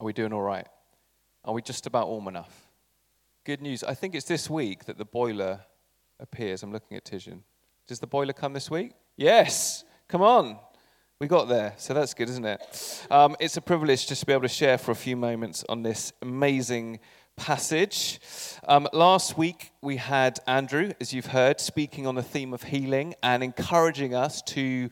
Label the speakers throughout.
Speaker 1: Are we doing all right? Are we just about warm enough? Good news. I think it's this week that the boiler appears. I'm looking at Tijan. Does the boiler come this week? Yes. Come on. We got there. So that's good, isn't it? Um, it's a privilege just to be able to share for a few moments on this amazing passage. Um, last week, we had Andrew, as you've heard, speaking on the theme of healing and encouraging us to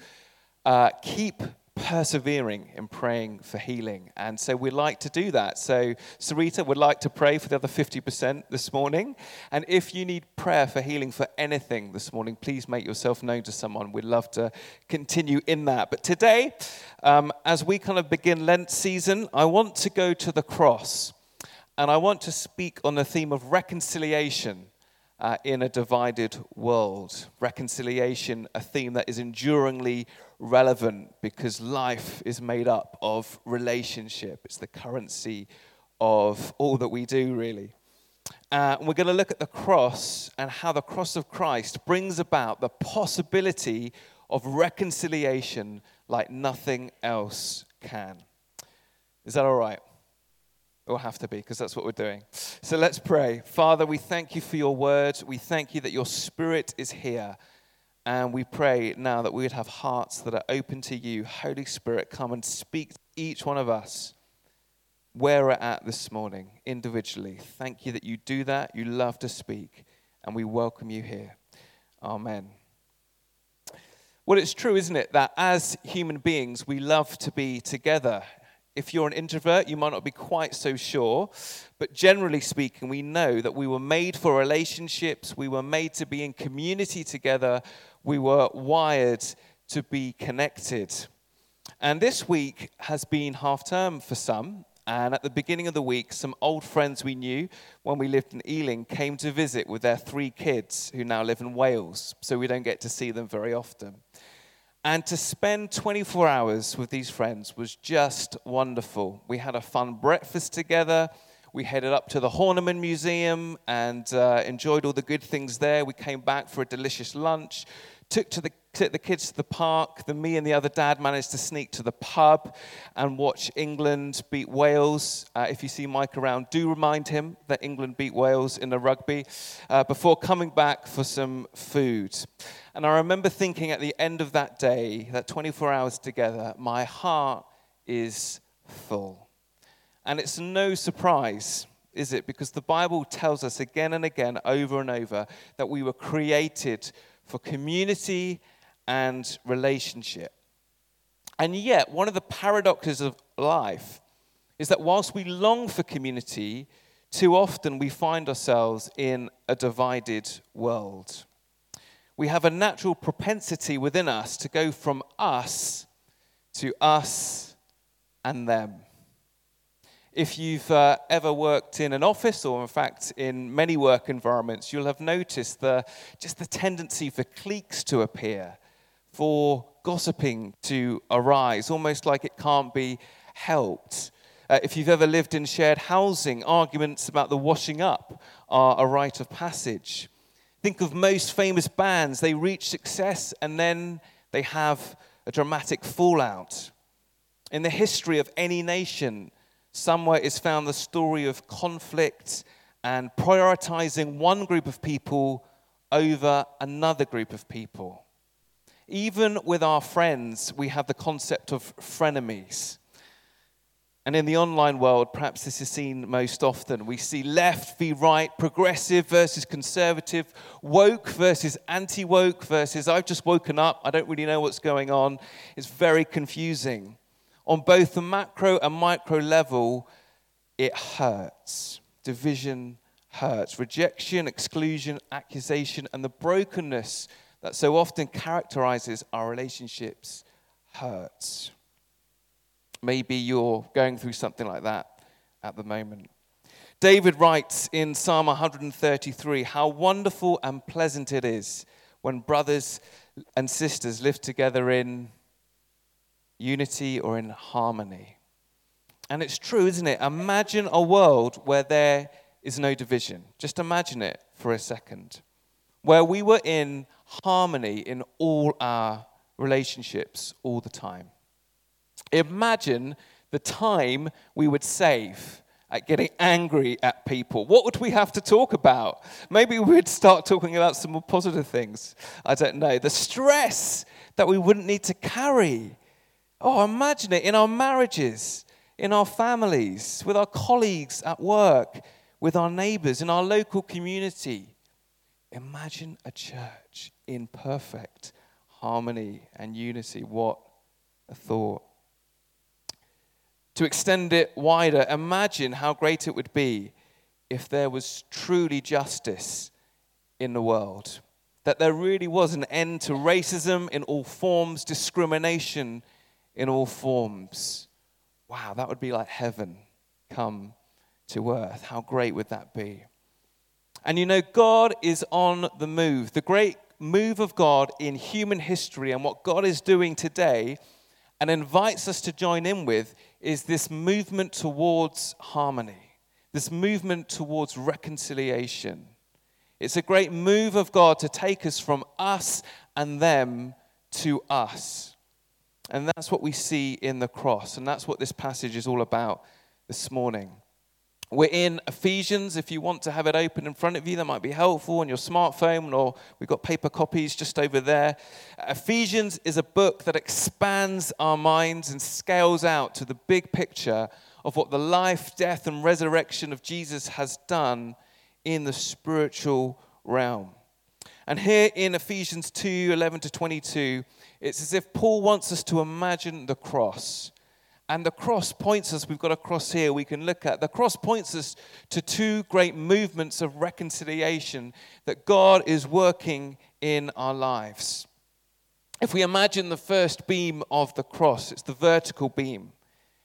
Speaker 1: uh, keep persevering in praying for healing. And so we'd like to do that. So, Sarita would like to pray for the other 50% this morning. And if you need prayer for healing for anything this morning, please make yourself known to someone. We'd love to continue in that. But today, um, as we kind of begin Lent season, I want to go to the cross. And I want to speak on the theme of reconciliation uh, in a divided world. Reconciliation, a theme that is enduringly relevant because life is made up of relationship. It's the currency of all that we do, really. Uh, and we're going to look at the cross and how the cross of Christ brings about the possibility of reconciliation like nothing else can. Is that all right? It will have to be because that's what we're doing. So let's pray. Father, we thank you for your word. We thank you that your spirit is here. And we pray now that we would have hearts that are open to you. Holy Spirit, come and speak to each one of us where we're at this morning individually. Thank you that you do that. You love to speak. And we welcome you here. Amen. Well, it's true, isn't it, that as human beings, we love to be together. If you're an introvert, you might not be quite so sure. But generally speaking, we know that we were made for relationships, we were made to be in community together, we were wired to be connected. And this week has been half term for some. And at the beginning of the week, some old friends we knew when we lived in Ealing came to visit with their three kids who now live in Wales. So we don't get to see them very often. And to spend 24 hours with these friends was just wonderful. We had a fun breakfast together. We headed up to the Horniman Museum and uh, enjoyed all the good things there. We came back for a delicious lunch, took, to the, took the kids to the park. Then me and the other dad managed to sneak to the pub and watch England beat Wales. Uh, if you see Mike around, do remind him that England beat Wales in the rugby uh, before coming back for some food. And I remember thinking at the end of that day, that 24 hours together, my heart is full. And it's no surprise, is it? Because the Bible tells us again and again, over and over, that we were created for community and relationship. And yet, one of the paradoxes of life is that whilst we long for community, too often we find ourselves in a divided world we have a natural propensity within us to go from us to us and them. If you've uh, ever worked in an office, or in fact in many work environments, you'll have noticed the, just the tendency for cliques to appear, for gossiping to arise, almost like it can't be helped. Uh, if you've ever lived in shared housing, arguments about the washing up are a rite of passage. Think of most famous bands. They reach success and then they have a dramatic fallout. In the history of any nation, somewhere is found the story of conflict and prioritizing one group of people over another group of people. Even with our friends, we have the concept of frenemies. And in the online world, perhaps this is seen most often. We see left v right, progressive versus conservative, woke versus anti woke versus I've just woken up, I don't really know what's going on. It's very confusing. On both the macro and micro level, it hurts. Division hurts. Rejection, exclusion, accusation, and the brokenness that so often characterizes our relationships hurts. Maybe you're going through something like that at the moment. David writes in Psalm 133 How wonderful and pleasant it is when brothers and sisters live together in unity or in harmony. And it's true, isn't it? Imagine a world where there is no division. Just imagine it for a second. Where we were in harmony in all our relationships all the time. Imagine the time we would save at getting angry at people. What would we have to talk about? Maybe we'd start talking about some more positive things. I don't know. The stress that we wouldn't need to carry. Oh, imagine it in our marriages, in our families, with our colleagues at work, with our neighbors, in our local community. Imagine a church in perfect harmony and unity. What a thought. To extend it wider, imagine how great it would be if there was truly justice in the world. That there really was an end to racism in all forms, discrimination in all forms. Wow, that would be like heaven come to earth. How great would that be? And you know, God is on the move. The great move of God in human history and what God is doing today and invites us to join in with is this movement towards harmony, this movement towards reconciliation. It's a great move of God to take us from us and them to us. And that's what we see in the cross. And that's what this passage is all about this morning. We're in Ephesians. If you want to have it open in front of you, that might be helpful on your smartphone, or we've got paper copies just over there. Ephesians is a book that expands our minds and scales out to the big picture of what the life, death, and resurrection of Jesus has done in the spiritual realm. And here in Ephesians 2 11 to 22, it's as if Paul wants us to imagine the cross and the cross points us, we've got a cross here we can look at. The cross points us to two great movements of reconciliation that God is working in our lives. If we imagine the first beam of the cross, it's the vertical beam,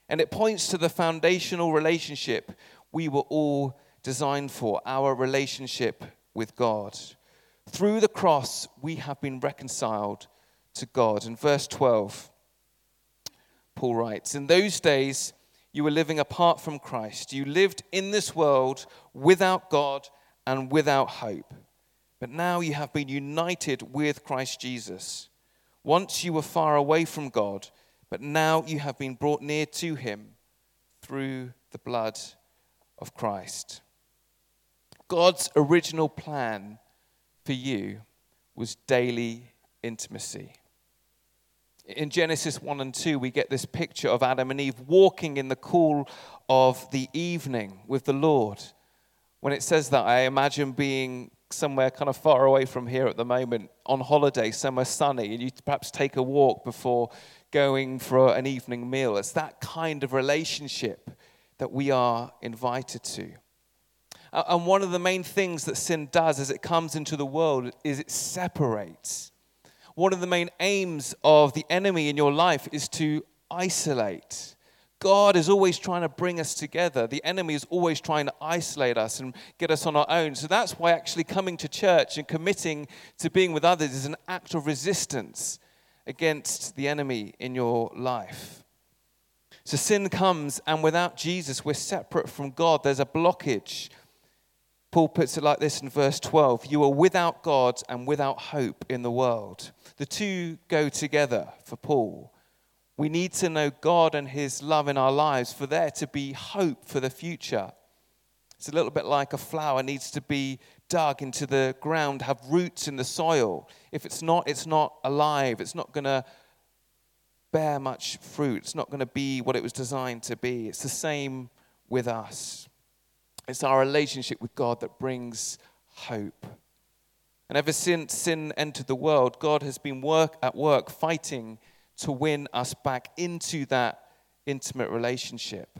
Speaker 1: and it points to the foundational relationship we were all designed for our relationship with God. Through the cross, we have been reconciled to God. In verse 12, Paul writes. In those days, you were living apart from Christ. You lived in this world without God and without hope. But now you have been united with Christ Jesus. Once you were far away from God, but now you have been brought near to him through the blood of Christ. God's original plan for you was daily intimacy. In Genesis 1 and 2, we get this picture of Adam and Eve walking in the cool of the evening with the Lord. When it says that, I imagine being somewhere kind of far away from here at the moment, on holiday, somewhere sunny, and you perhaps take a walk before going for an evening meal. It's that kind of relationship that we are invited to. And one of the main things that sin does as it comes into the world is it separates one of the main aims of the enemy in your life is to isolate. God is always trying to bring us together. The enemy is always trying to isolate us and get us on our own. So that's why actually coming to church and committing to being with others is an act of resistance against the enemy in your life. So sin comes, and without Jesus, we're separate from God. There's a blockage Paul puts it like this in verse 12 You are without God and without hope in the world. The two go together for Paul. We need to know God and his love in our lives for there to be hope for the future. It's a little bit like a flower needs to be dug into the ground, have roots in the soil. If it's not, it's not alive. It's not going to bear much fruit. It's not going to be what it was designed to be. It's the same with us. It's our relationship with God that brings hope. And ever since sin entered the world, God has been work at work fighting to win us back into that intimate relationship.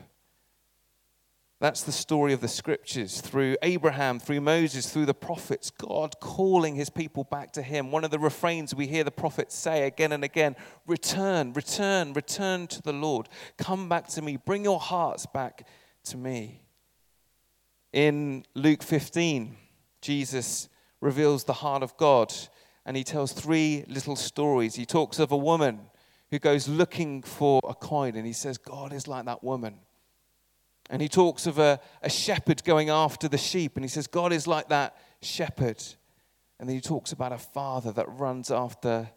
Speaker 1: That's the story of the scriptures through Abraham, through Moses, through the prophets, God calling his people back to him. One of the refrains we hear the prophets say again and again return, return, return to the Lord. Come back to me. Bring your hearts back to me. In Luke 15, Jesus reveals the heart of God and he tells three little stories. He talks of a woman who goes looking for a coin and he says, God is like that woman. And he talks of a, a shepherd going after the sheep and he says, God is like that shepherd. And then he talks about a father that runs after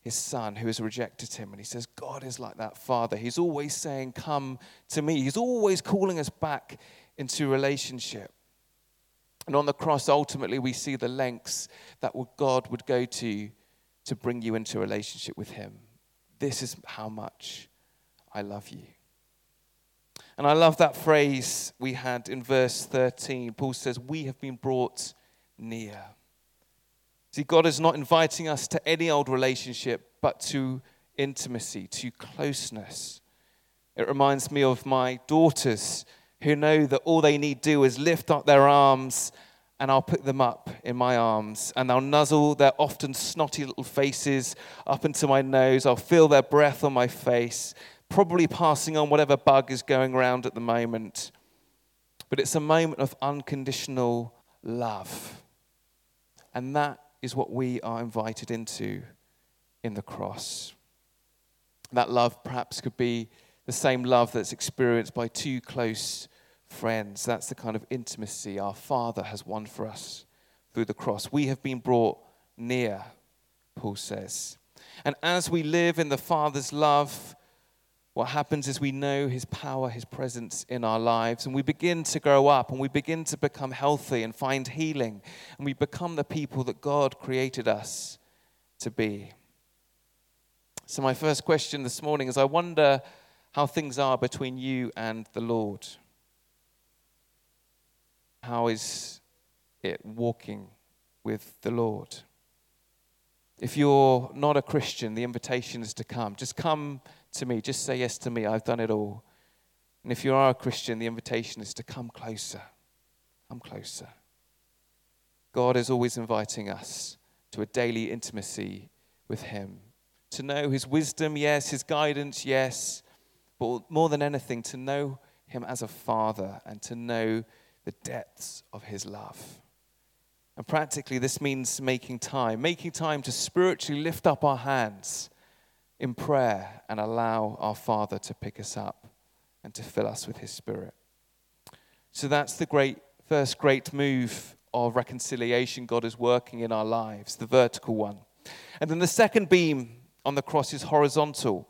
Speaker 1: his son who has rejected him. And he says, God is like that father. He's always saying, Come to me. He's always calling us back into relationship. And on the cross, ultimately, we see the lengths that God would go to to bring you into relationship with him. This is how much I love you. And I love that phrase we had in verse 13. Paul says, We have been brought near. See, God is not inviting us to any old relationship, but to intimacy, to closeness. It reminds me of my daughters who know that all they need do is lift up their arms and I'll put them up in my arms and I'll nuzzle their often snotty little faces up into my nose. I'll feel their breath on my face, probably passing on whatever bug is going around at the moment. But it's a moment of unconditional love. And that is what we are invited into in the cross. That love perhaps could be the same love that's experienced by two close friends. That's the kind of intimacy our Father has won for us through the cross. We have been brought near, Paul says. And as we live in the Father's love, what happens is we know His power, His presence in our lives, and we begin to grow up and we begin to become healthy and find healing, and we become the people that God created us to be. So, my first question this morning is I wonder how things are between you and the Lord. How is it walking with the Lord? If you're not a Christian, the invitation is to come. Just come to me. Just say yes to me. I've done it all. And if you are a Christian, the invitation is to come closer. Come closer. God is always inviting us to a daily intimacy with Him. To know His wisdom, yes. His guidance, yes. But more than anything, to know Him as a Father and to know the depths of His love. And practically, this means making time, making time to spiritually lift up our hands in prayer and allow our Father to pick us up and to fill us with His Spirit. So that's the great first great move of reconciliation God is working in our lives, the vertical one. And then the second beam on the cross is horizontal,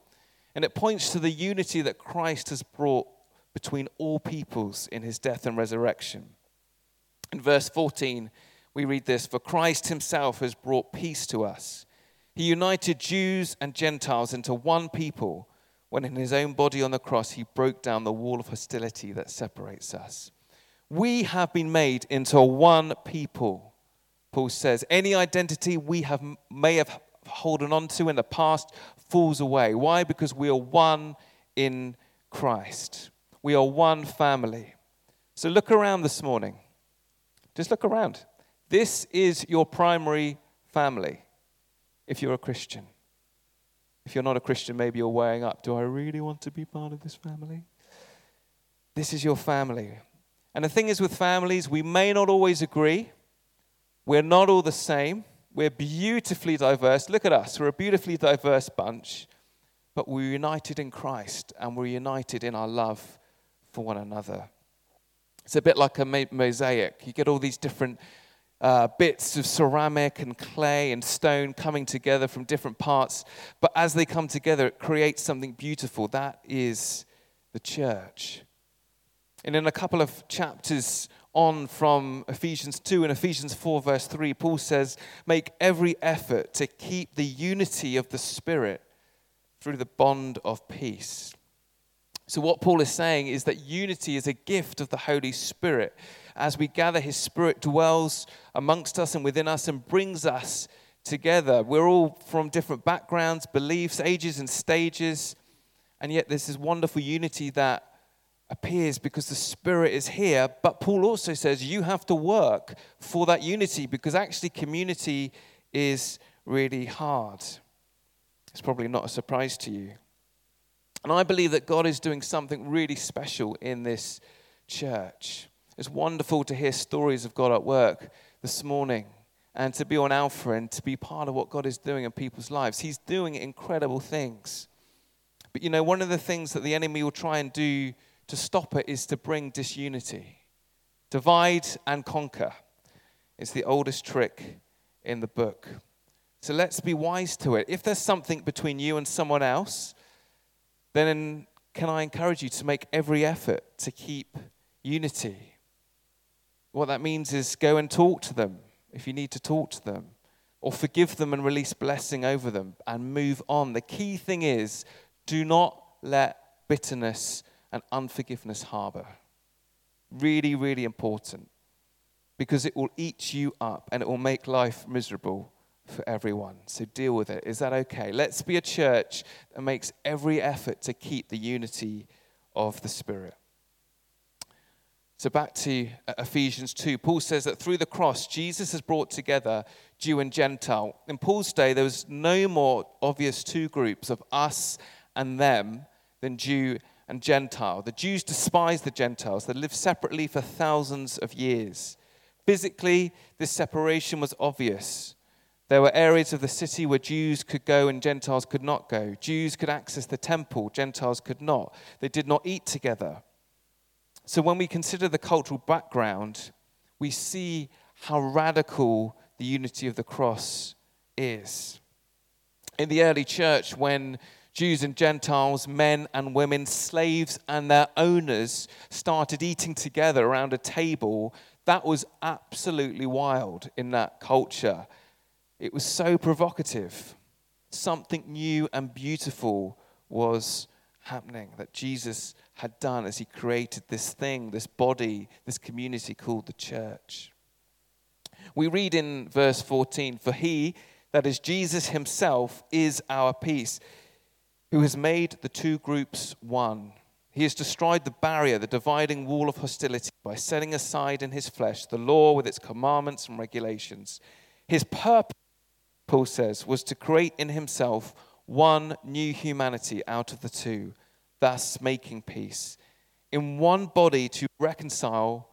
Speaker 1: and it points to the unity that Christ has brought between all peoples in his death and resurrection. In verse 14, we read this For Christ himself has brought peace to us he united Jews and Gentiles into one people when, in his own body on the cross, he broke down the wall of hostility that separates us. We have been made into one people, Paul says. Any identity we have, may have holding on to in the past falls away. Why? Because we are one in Christ. We are one family. So look around this morning. Just look around. This is your primary family if you're a Christian. If you're not a Christian, maybe you're weighing up do I really want to be part of this family? This is your family. And the thing is with families, we may not always agree. We're not all the same. We're beautifully diverse. Look at us. We're a beautifully diverse bunch, but we're united in Christ and we're united in our love for one another. It's a bit like a mosaic. You get all these different uh, bits of ceramic and clay and stone coming together from different parts. But as they come together, it creates something beautiful. That is the church. And in a couple of chapters on from Ephesians 2 and Ephesians 4, verse 3, Paul says, Make every effort to keep the unity of the Spirit through the bond of peace. So, what Paul is saying is that unity is a gift of the Holy Spirit as we gather, His Spirit dwells amongst us and within us and brings us together. We're all from different backgrounds, beliefs, ages, and stages, and yet there's this wonderful unity that appears because the Spirit is here. But Paul also says you have to work for that unity because actually community is really hard. It's probably not a surprise to you. And I believe that God is doing something really special in this church. It's wonderful to hear stories of God at work this morning and to be on Alpha and to be part of what God is doing in people's lives. He's doing incredible things. But you know, one of the things that the enemy will try and do to stop it is to bring disunity. Divide and conquer. It's the oldest trick in the book. So let's be wise to it. If there's something between you and someone else, then can I encourage you to make every effort to keep unity? What that means is go and talk to them if you need to talk to them, or forgive them and release blessing over them and move on. The key thing is do not let bitterness and unforgiveness harbor. Really, really important because it will eat you up and it will make life miserable for everyone. So deal with it. Is that okay? Let's be a church that makes every effort to keep the unity of the Spirit. So back to uh, Ephesians 2, Paul says that through the cross, Jesus has brought together Jew and Gentile. In Paul's day, there was no more obvious two groups of us and them than Jew and Gentile. The Jews despised the Gentiles, they lived separately for thousands of years. Physically, this separation was obvious. There were areas of the city where Jews could go and Gentiles could not go. Jews could access the temple, Gentiles could not. They did not eat together. So when we consider the cultural background, we see how radical the unity of the cross is. In the early church, when Jews and Gentiles, men and women, slaves and their owners started eating together around a table, that was absolutely wild in that culture. It was so provocative. Something new and beautiful was happening that Jesus had done as he created this thing, this body, this community called the church. We read in verse 14 For he, that is Jesus himself, is our peace, who has made the two groups one. He has destroyed the barrier, the dividing wall of hostility, by setting aside in his flesh the law with its commandments and regulations. His purpose, Paul says, was to create in himself one new humanity out of the two thus making peace, in one body to reconcile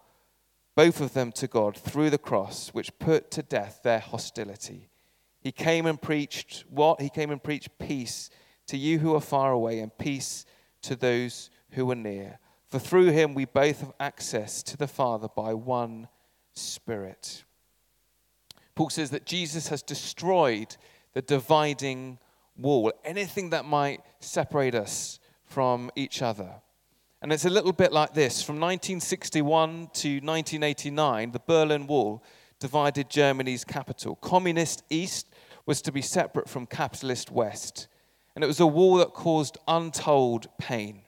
Speaker 1: both of them to God through the cross, which put to death their hostility. He came and preached what? He came and preached peace to you who are far away and peace to those who are near. For through him we both have access to the Father by one Spirit. Paul says that Jesus has destroyed the dividing wall, anything that might separate us from each other. And it's a little bit like this. From 1961 to 1989, the Berlin Wall divided Germany's capital. Communist East was to be separate from capitalist West. And it was a wall that caused untold pain.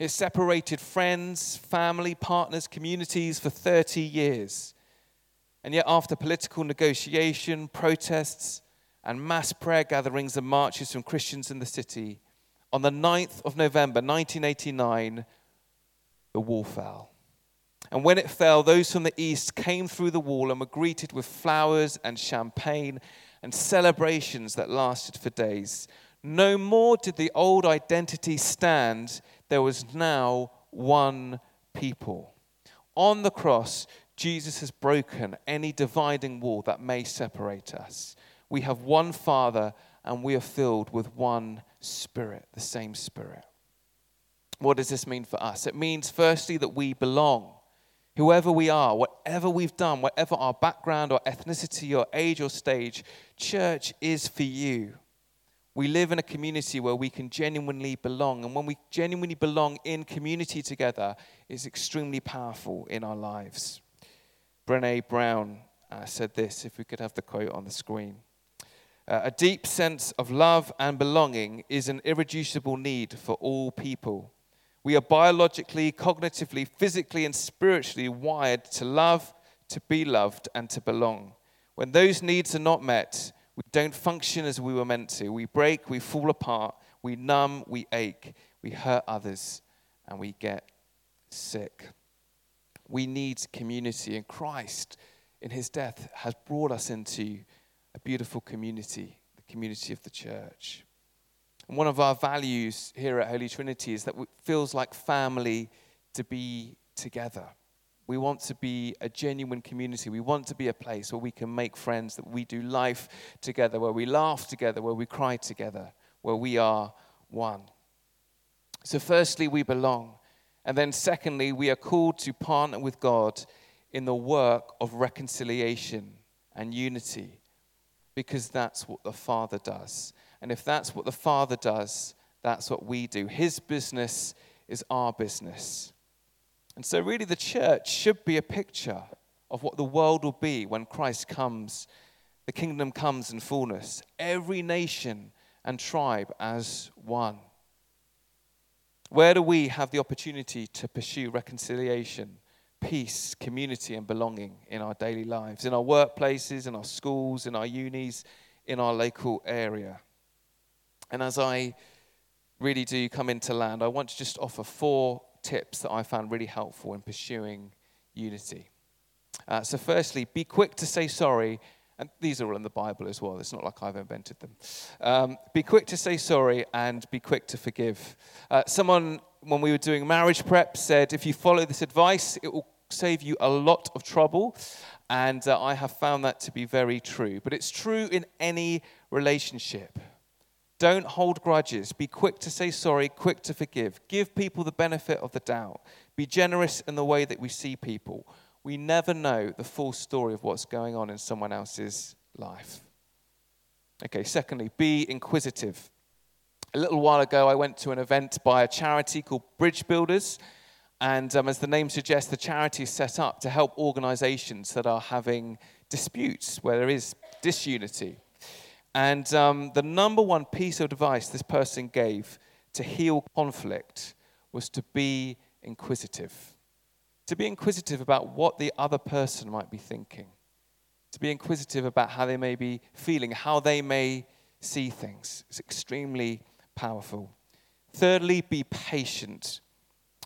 Speaker 1: It separated friends, family, partners, communities for 30 years. And yet, after political negotiation, protests, and mass prayer gatherings and marches from Christians in the city, on the 9th of November 1989, the wall fell. And when it fell, those from the east came through the wall and were greeted with flowers and champagne and celebrations that lasted for days. No more did the old identity stand, there was now one people. On the cross, Jesus has broken any dividing wall that may separate us. We have one Father and we are filled with one Spirit, the same Spirit. What does this mean for us? It means, firstly, that we belong. Whoever we are, whatever we've done, whatever our background or ethnicity or age or stage, church is for you. We live in a community where we can genuinely belong. And when we genuinely belong in community together, it's extremely powerful in our lives. Brene Brown uh, said this, if we could have the quote on the screen. Uh, a deep sense of love and belonging is an irreducible need for all people. We are biologically, cognitively, physically, and spiritually wired to love, to be loved, and to belong. When those needs are not met, we don't function as we were meant to. We break, we fall apart, we numb, we ache, we hurt others, and we get sick. We need community, and Christ, in his death, has brought us into a beautiful community, the community of the church. And one of our values here at Holy Trinity is that it feels like family to be together. We want to be a genuine community. We want to be a place where we can make friends, that we do life together, where we laugh together, where we cry together, where we are one. So, firstly, we belong. And then, secondly, we are called to partner with God in the work of reconciliation and unity. because that's what the Father does. And if that's what the Father does, that's what we do. His business is our business. And so, really, the church should be a picture of what the world will be when Christ comes, the kingdom comes in fullness. Every nation and tribe as one. Where do we have the opportunity to pursue reconciliation, peace, community, and belonging in our daily lives, in our workplaces, in our schools, in our unis, in our local area? And as I really do come into land, I want to just offer four tips that I found really helpful in pursuing unity. Uh, so, firstly, be quick to say sorry. And these are all in the Bible as well. It's not like I've invented them. Um, be quick to say sorry and be quick to forgive. Uh, someone, when we were doing marriage prep, said if you follow this advice, it will save you a lot of trouble. And uh, I have found that to be very true. But it's true in any relationship. Don't hold grudges. Be quick to say sorry, quick to forgive. Give people the benefit of the doubt. Be generous in the way that we see people. We never know the full story of what's going on in someone else's life. Okay, secondly, be inquisitive. A little while ago, I went to an event by a charity called Bridge Builders. And um, as the name suggests, the charity is set up to help organizations that are having disputes, where there is disunity. And um, the number one piece of advice this person gave to heal conflict was to be inquisitive. To be inquisitive about what the other person might be thinking. To be inquisitive about how they may be feeling, how they may see things. It's extremely powerful. Thirdly, be patient.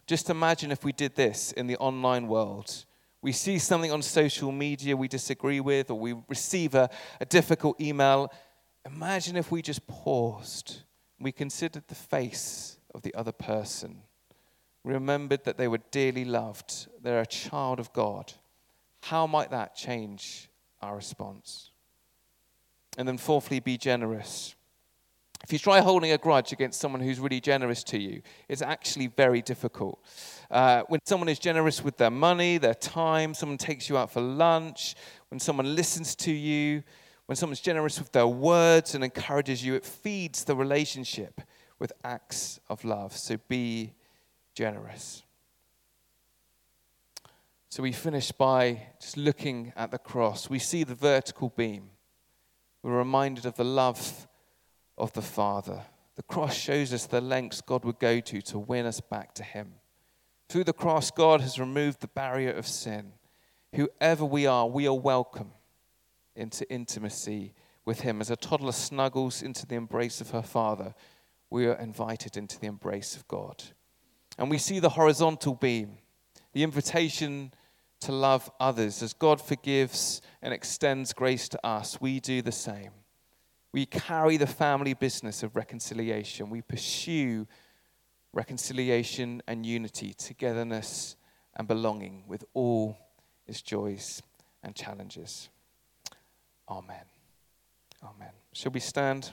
Speaker 1: Just imagine if we did this in the online world. We see something on social media we disagree with, or we receive a, a difficult email, Imagine if we just paused, we considered the face of the other person, remembered that they were dearly loved, they're a child of God. How might that change our response? And then, fourthly, be generous. If you try holding a grudge against someone who's really generous to you, it's actually very difficult. Uh, when someone is generous with their money, their time, someone takes you out for lunch, when someone listens to you, when someone's generous with their words and encourages you, it feeds the relationship with acts of love. So be generous. So we finish by just looking at the cross. We see the vertical beam. We're reminded of the love of the Father. The cross shows us the lengths God would go to to win us back to Him. Through the cross, God has removed the barrier of sin. Whoever we are, we are welcome into intimacy with Him. As a toddler snuggles into the embrace of her father, we are invited into the embrace of God. And we see the horizontal beam, the invitation to love others. As God forgives and extends grace to us, we do the same. We carry the family business of reconciliation. We pursue reconciliation and unity, togetherness and belonging with all its joys and challenges. Amen. Amen. Shall we stand?